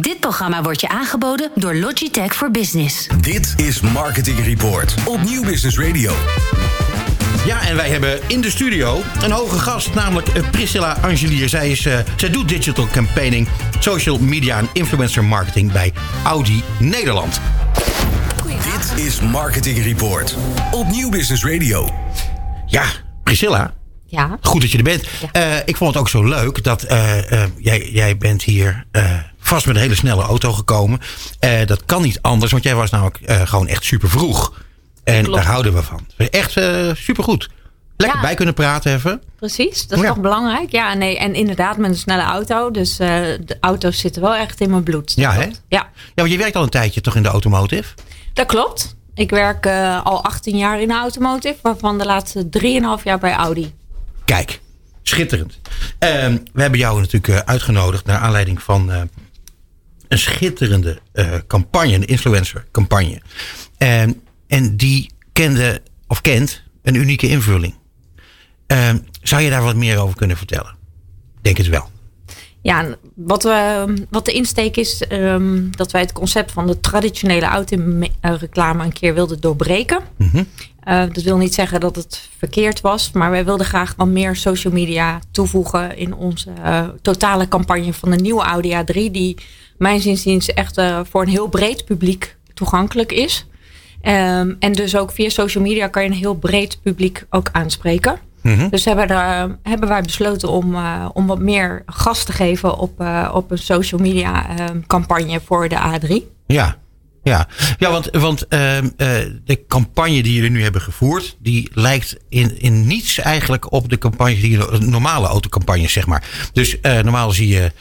Dit programma wordt je aangeboden door Logitech voor Business. Dit is Marketing Report op Nieuw Business Radio. Ja, en wij hebben in de studio een hoge gast, namelijk eh, Priscilla Angelier. Zij, is, uh, zij doet digital campaigning, social media en influencer marketing bij Audi Nederland. Dit is Marketing Report op Nieuw Business Radio. Ja, Priscilla. Ja. Goed dat je er bent. Uh, ik vond het ook zo leuk dat jij, jij bent hier vast met een hele snelle auto gekomen. dat kan niet anders, want jij was namelijk gewoon echt super vroeg. En daar houden we van. Echt uh, supergoed. Lekker bij kunnen praten even. Precies, dat is toch belangrijk. Ja, nee, en inderdaad met een snelle auto. Dus de auto's zitten wel echt in mijn bloed. Ja, hè? Ja. ja, want je werkt al een tijdje toch in de automotive? Dat klopt. Ik werk al 18 jaar in de automotive, waarvan de laatste 3,5 jaar bij Audi. Kijk, schitterend. Ehm, we hebben jou natuurlijk uitgenodigd naar aanleiding van een schitterende campagne, een influencer campagne. En en die kende, of kent, een unieke invulling. Uh, zou je daar wat meer over kunnen vertellen? Denk het wel. Ja, wat, we, wat de insteek is, um, dat wij het concept van de traditionele auto-reclame een keer wilden doorbreken. Mm -hmm. uh, dat wil niet zeggen dat het verkeerd was, maar wij wilden graag wat meer social media toevoegen in onze uh, totale campagne van de nieuwe Audi A3, die mijn zinziens echt uh, voor een heel breed publiek toegankelijk is. Um, en dus ook via social media kan je een heel breed publiek ook aanspreken. Mm -hmm. Dus hebben, er, hebben wij besloten om, uh, om wat meer gas te geven op, uh, op een social media uh, campagne voor de A3. Ja, ja. ja want, want uh, de campagne die jullie nu hebben gevoerd, die lijkt in, in niets eigenlijk op de campagnes die normale autocampagnes, zeg maar. Dus normaal zie je,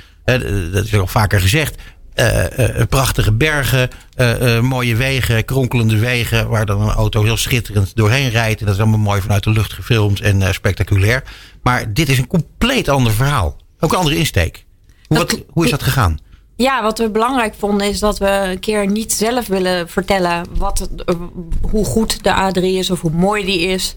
dat is al vaker gezegd, uh, uh, prachtige bergen, mooie wegen, kronkelende wegen, waar dan een auto heel schitterend doorheen rijdt. En dat is allemaal mooi vanuit de lucht gefilmd en spectaculair. Maar dit is een compleet ander verhaal. Ook een andere insteek. Hoe, wat, hoe is dat gegaan? Ja, wat we belangrijk vonden is dat we een keer niet zelf willen vertellen wat, hoe goed de A3 is of hoe mooi die is.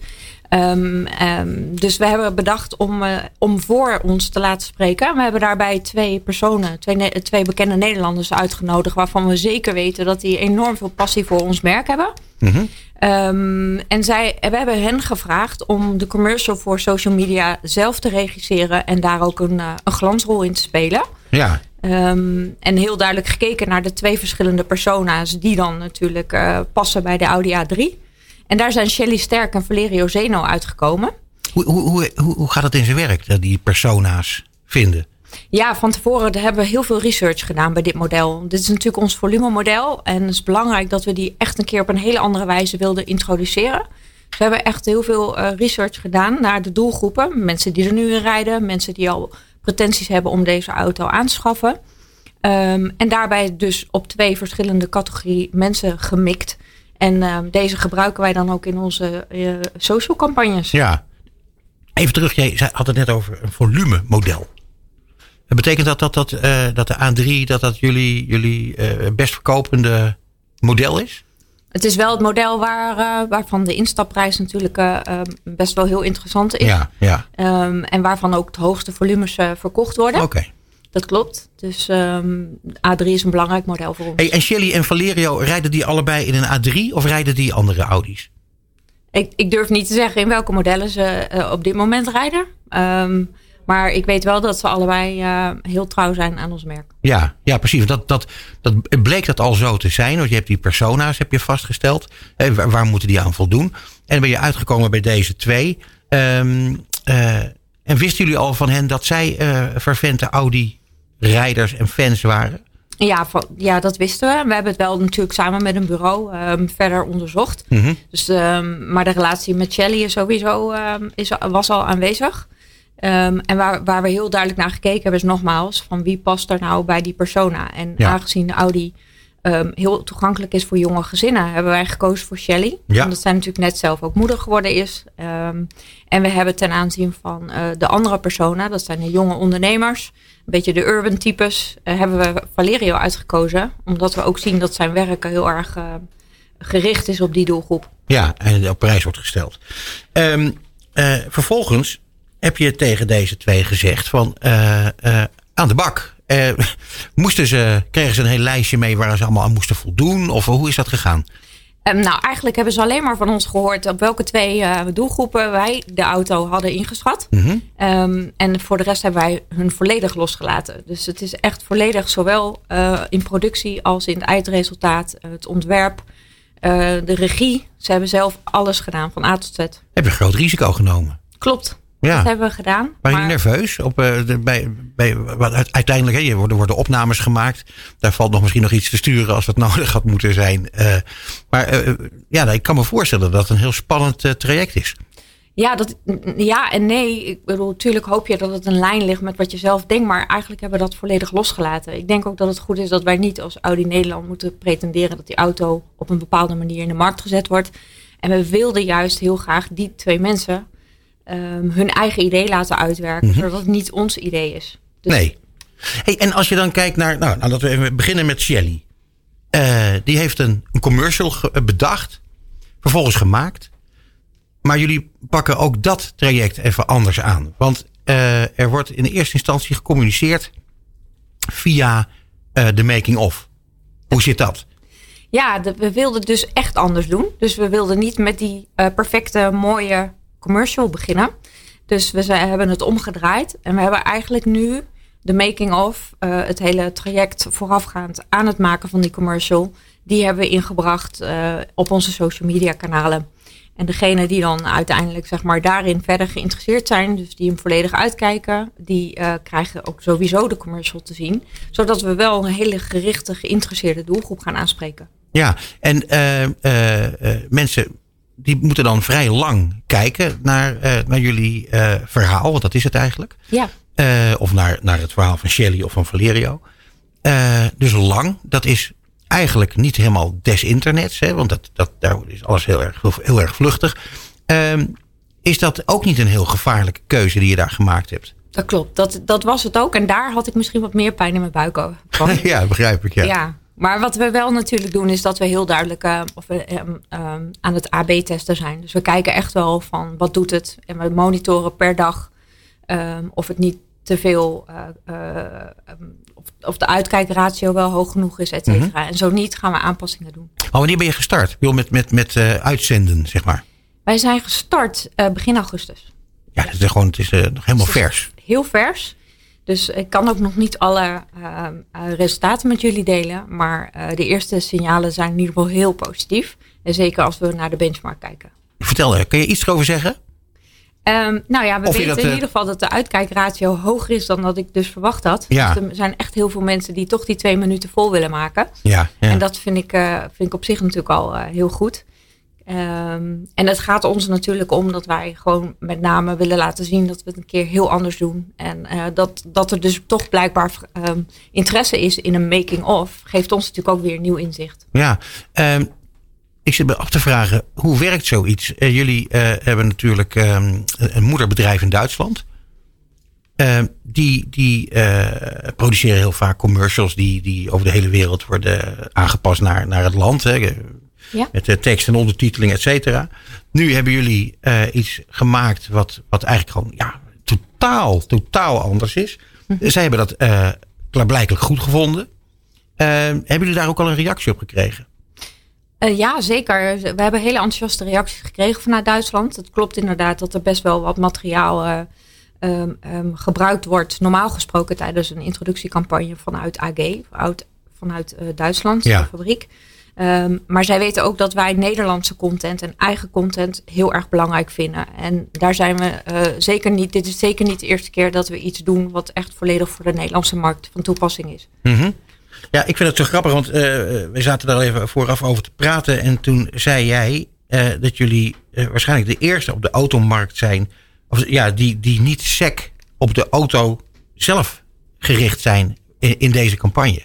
Um, um, dus we hebben bedacht om, uh, om voor ons te laten spreken. We hebben daarbij twee personen, twee, twee bekende Nederlanders uitgenodigd. Waarvan we zeker weten dat die enorm veel passie voor ons merk hebben. Mm -hmm. um, en zij, we hebben hen gevraagd om de commercial voor social media zelf te regisseren. En daar ook een, uh, een glansrol in te spelen. Ja. Um, en heel duidelijk gekeken naar de twee verschillende persona's. Die dan natuurlijk uh, passen bij de Audi A3. En daar zijn Shelly Sterk en Valerio Zeno uitgekomen. Hoe, hoe, hoe, hoe gaat het in zijn werk, dat die persona's vinden? Ja, van tevoren hebben we heel veel research gedaan bij dit model. Dit is natuurlijk ons volumemodel. En het is belangrijk dat we die echt een keer op een hele andere wijze wilden introduceren. Dus we hebben echt heel veel uh, research gedaan naar de doelgroepen. Mensen die er nu in rijden. Mensen die al pretenties hebben om deze auto aan te schaffen. Um, en daarbij dus op twee verschillende categorieën mensen gemikt. En uh, deze gebruiken wij dan ook in onze uh, social campagnes. Ja. Even terug, jij had het net over een volumemodel. Dat betekent dat dat, dat, uh, dat de A3 dat dat jullie, jullie best verkopende model is? Het is wel het model waar, waarvan de instapprijs natuurlijk best wel heel interessant is. Ja, ja. Um, en waarvan ook de hoogste volumes verkocht worden. Oké. Okay. Dat klopt. Dus um, A3 is een belangrijk model voor ons. Hey, en Shelly en Valerio, rijden die allebei in een A3 of rijden die andere Audi's? Ik, ik durf niet te zeggen in welke modellen ze uh, op dit moment rijden. Um, maar ik weet wel dat ze allebei uh, heel trouw zijn aan ons merk. Ja, ja precies. Dat, dat, dat bleek dat al zo te zijn. Want je hebt die persona's heb je vastgesteld. Hey, waar, waar, moeten die aan voldoen? En ben je uitgekomen bij deze twee. Um, uh, en wisten jullie al van hen dat zij uh, fervente Audi-rijders en fans waren? Ja, van, ja, dat wisten we. We hebben het wel natuurlijk samen met een bureau um, verder onderzocht. Mm -hmm. dus, um, maar de relatie met Shelly is sowieso um, is, was al aanwezig. en waar, waar we heel duidelijk naar gekeken hebben is nogmaals... van wie past er nou bij die persona. En ja. aangezien de Audi heel toegankelijk is voor jonge gezinnen, hebben wij gekozen voor Shelly. Ja. Omdat zij natuurlijk net zelf ook moeder geworden is. En we hebben ten aanzien van uh, de andere personen, dat zijn de jonge ondernemers, beetje de urban types, uh, hebben we Valerio uitgekozen. Omdat we ook zien dat zijn werk heel erg uh, gericht is op die doelgroep. Ja, en op prijs wordt gesteld. Um, vervolgens heb je tegen deze twee gezegd van aan de bak. eh, moesten ze, kregen ze een heel lijstje mee waar ze allemaal aan moesten voldoen? Of hoe is dat gegaan? Um, nou, eigenlijk hebben ze alleen maar van ons gehoord op welke twee uh, doelgroepen wij de auto hadden ingeschat. Mm -hmm. um, en voor de rest hebben wij hun volledig losgelaten. Dus het is echt volledig zowel uh, in productie als in het eindresultaat, uh, het ontwerp, de regie. Ze hebben zelf alles gedaan van A tot Z. Heb je groot risico genomen? Klopt. Ja. Dat hebben we gedaan. Maar je nerveus? Op, uh, de, bij, bij, wat, uiteindelijk, hè, er worden, worden opnames gemaakt. Daar valt nog misschien nog iets te sturen als dat nodig had moeten zijn. Uh, maar uh, ja, ik kan me voorstellen dat het een heel spannend traject is. Ja, dat, ja en nee. Ik bedoel, natuurlijk hoop je dat het een lijn ligt met wat je zelf denkt. Maar eigenlijk hebben we dat volledig losgelaten. Ik denk ook dat het goed is dat wij niet als Audi Nederland moeten pretenderen dat die auto op een bepaalde manier in de markt gezet wordt. En we wilden juist heel graag die twee mensen um, hun eigen idee laten uitwerken. Mm -hmm. Zodat het niet ons idee is. Dus nee. Hey, en als je dan kijkt naar, nou, nou dat we even beginnen met Shelly. Uh, die heeft een, een commercial bedacht, vervolgens gemaakt. Maar jullie pakken ook dat traject even anders aan. Want uh, er wordt in de eerste instantie gecommuniceerd via uh, de making-of. Hoe zit dat? Ja, de, we wilden dus echt anders doen. Dus we wilden niet met die perfecte, mooie commercial beginnen. Dus we zijn, hebben het omgedraaid. En we hebben eigenlijk nu de making of, uh, het hele traject voorafgaand aan het maken van die commercial. Die hebben we ingebracht uh, op onze social media kanalen. En degene die dan uiteindelijk zeg maar, daarin verder geïnteresseerd zijn, dus die hem volledig uitkijken, die uh, krijgen ook sowieso de commercial te zien. Zodat we wel een hele gerichte, geïnteresseerde doelgroep gaan aanspreken. Ja, en mensen die moeten dan vrij lang kijken naar, uh, naar jullie uh, verhaal, want dat is het eigenlijk. Ja. Uh, of naar, naar het verhaal van Shelley of van Valerio. dus lang, dat is eigenlijk niet helemaal des internets, hè, want dat, dat, daar is alles heel erg, heel erg vluchtig. Ehm, is dat ook niet een heel gevaarlijke keuze die je daar gemaakt hebt? Dat klopt, dat, dat was het ook. En daar had ik misschien wat meer pijn in mijn buik over. ja, begrijp ik. Ja. ja. Maar wat we wel natuurlijk doen is dat we heel duidelijk uh, of we, um, um, aan het AB-testen zijn. Dus we kijken echt wel van wat doet het. En we monitoren per dag um, of het niet te veel, uh, uh, of, of, de uitkijkratio wel hoog genoeg is, et cetera. Mm -hmm. En zo niet gaan we aanpassingen doen. Maar wanneer ben je gestart? Ik met, met, met uitzenden, zeg maar. Wij zijn gestart begin augustus. Ja, het is gewoon het is, nog helemaal dus vers. Heel vers. Dus ik kan ook nog niet alle uh, resultaten met jullie delen. Maar uh, de eerste signalen zijn in ieder geval heel positief. En zeker als we naar de benchmark kijken. Vertel, kun je iets erover zeggen? Um, nou ja, we of weten dat, in ieder geval dat de uitkijkratio hoger is dan dat ik dus verwacht had. Ja. Dus er zijn echt heel veel mensen die toch die twee minuten vol willen maken. Ja, ja. En dat vind ik, uh, vind ik op zich natuurlijk al heel goed. Um, en het gaat ons natuurlijk om dat wij gewoon met name willen laten zien dat we het een keer heel anders doen. En uh, dat, dat er dus toch blijkbaar um, interesse is in een making-of, geeft ons natuurlijk ook weer nieuw inzicht. Ja, um, ik zit me af te vragen, hoe werkt zoiets? Uh, jullie uh, hebben natuurlijk een moederbedrijf in Duitsland. die die produceren heel vaak commercials die, die over de hele wereld worden aangepast naar, naar het land. Hè ja. Met de tekst en ondertiteling, et cetera. Nu hebben jullie uh, iets gemaakt wat, wat eigenlijk gewoon ja, totaal, totaal anders is. Mm Zij hebben dat uh, klaarblijkelijk goed gevonden. Uh, hebben jullie daar ook al een reactie op gekregen? Uh, ja, zeker. We hebben hele enthousiaste reacties gekregen vanuit Duitsland. Het klopt inderdaad dat er best wel wat materiaal uh, um, um, gebruikt wordt. Normaal gesproken tijdens een introductiecampagne vanuit AG, vanuit, vanuit uh, Duitsland, ja. de fabriek. Um, maar zij weten ook dat wij Nederlandse content en eigen content heel erg belangrijk vinden. En daar zijn we uh, zeker niet. Dit is zeker niet de eerste keer dat we iets doen wat echt volledig voor de Nederlandse markt van toepassing is. -hmm. Ja, ik vind het zo grappig, want uh, we zaten daar even vooraf over te praten. En toen zei jij uh, dat jullie waarschijnlijk de eerste op de automarkt zijn. Of, ja, die, die niet sec op de auto zelf gericht zijn in, in deze campagne.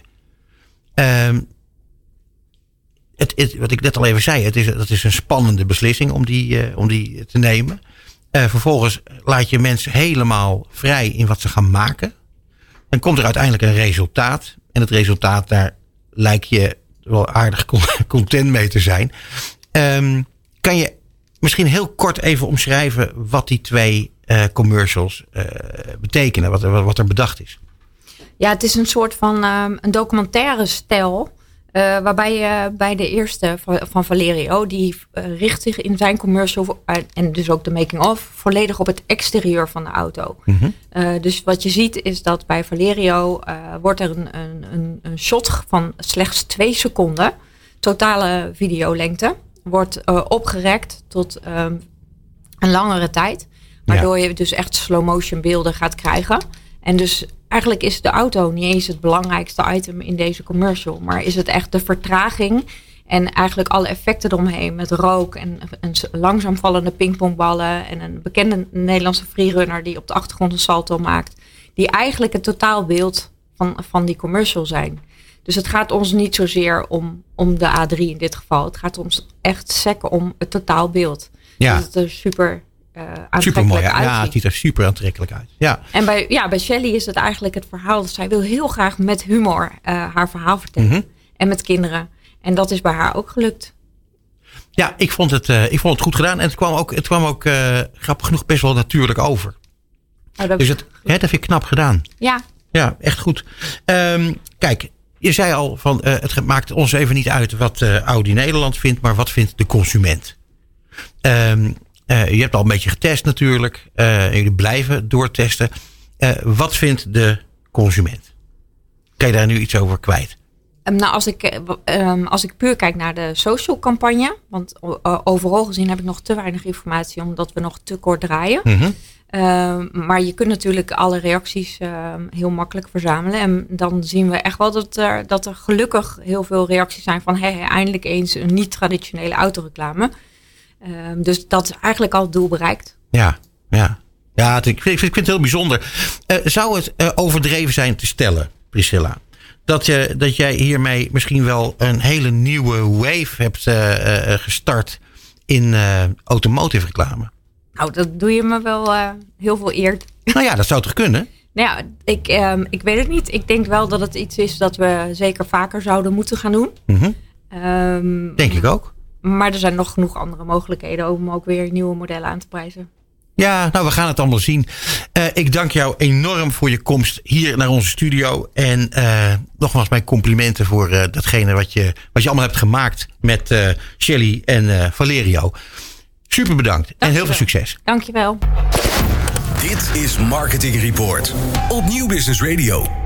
Um, het, wat ik net al even zei, het is, is een spannende beslissing om die, uh, om die te nemen. Uh, vervolgens laat je mensen helemaal vrij in wat ze gaan maken. Dan komt er uiteindelijk een resultaat. En het resultaat, daar lijkt je wel aardig content mee te zijn. Um, kan je misschien heel kort even omschrijven wat die twee uh, commercials betekenen, wat er, wat er bedacht is? Ja, het is een soort van um, een documentaire stijl. Uh, waarbij je bij de eerste van, van Valerio, die uh, richt zich in zijn commercial en dus ook de making-of volledig op het exterieur van de auto. Mm -hmm. uh, dus wat je ziet is dat bij Valerio wordt er een, een, een, shot van slechts twee seconden, totale videolengte, wordt opgerekt tot um, een langere tijd. Waardoor ja. je dus echt slow motion beelden gaat krijgen. En dus eigenlijk is de auto niet eens het belangrijkste item in deze commercial. Maar is het echt de vertraging en eigenlijk alle effecten eromheen. Met rook en een langzaam vallende pingpongballen. En een bekende Nederlandse freerunner die op de achtergrond een salto maakt. Die eigenlijk het totaalbeeld van, van die commercial zijn. Dus het gaat ons niet zozeer om, om de A3 in dit geval. Het gaat ons echt sekken om het totaalbeeld. Ja. Dus het is super aantrekkelijk super mooi. Ja, het ziet er super aantrekkelijk uit. Ja. En bij, ja, bij Shelley is het eigenlijk het verhaal. dat Zij wil heel graag met humor uh, haar verhaal vertellen. Mhm. En met kinderen. En dat is bij haar ook gelukt. Ja, ik vond het, uh, ik vond het goed gedaan. En het kwam ook, het kwam ook grappig genoeg best wel natuurlijk over. Oh, dat dus het, hè, dat vind ik knap gedaan. Ja. Ja, echt goed. Um, kijk, je zei al van het maakt ons even niet uit wat Audi Nederland vindt. Maar wat vindt de consument? Um, uh, je hebt al een beetje getest natuurlijk. Uh, jullie blijven doortesten. Uh, wat vindt de consument? Kan je daar nu iets over kwijt? Um, nou, als ik, um, als ik puur kijk naar de social campagne. Want overal gezien heb ik nog te weinig informatie. Omdat we nog te kort draaien. Mm -hmm. maar je kunt natuurlijk alle reacties heel makkelijk verzamelen. En dan zien we echt wel dat er, dat er gelukkig heel veel reacties zijn van... Hey, eindelijk eens een niet-traditionele autoreclame. Um, dus dat is eigenlijk al het doel bereikt. Ja, ja. Ja, ik, vind, ik vind het heel bijzonder. Uh, zou het uh, overdreven zijn te stellen, Priscilla, dat, je, dat jij hiermee misschien wel een hele nieuwe wave hebt gestart in automotive reclame? Nou, dat doe je me wel heel veel eer. Nou ja, dat zou toch kunnen? Nou ja, ik, um, ik weet het niet. Ik denk wel dat het iets is dat we zeker vaker zouden moeten gaan doen. Mm -hmm. um, denk ik ook. Maar er zijn nog genoeg andere mogelijkheden om ook weer nieuwe modellen aan te prijzen. Ja, nou, we gaan het allemaal zien. Uh, ik dank jou enorm voor je komst hier naar onze studio. En uh, nogmaals mijn complimenten voor uh, datgene wat je, wat je allemaal hebt gemaakt met Shelly en Valerio. Super bedankt Dank en heel veel succes. Dankjewel. Dit is Marketing Report op Nieuw Business Radio.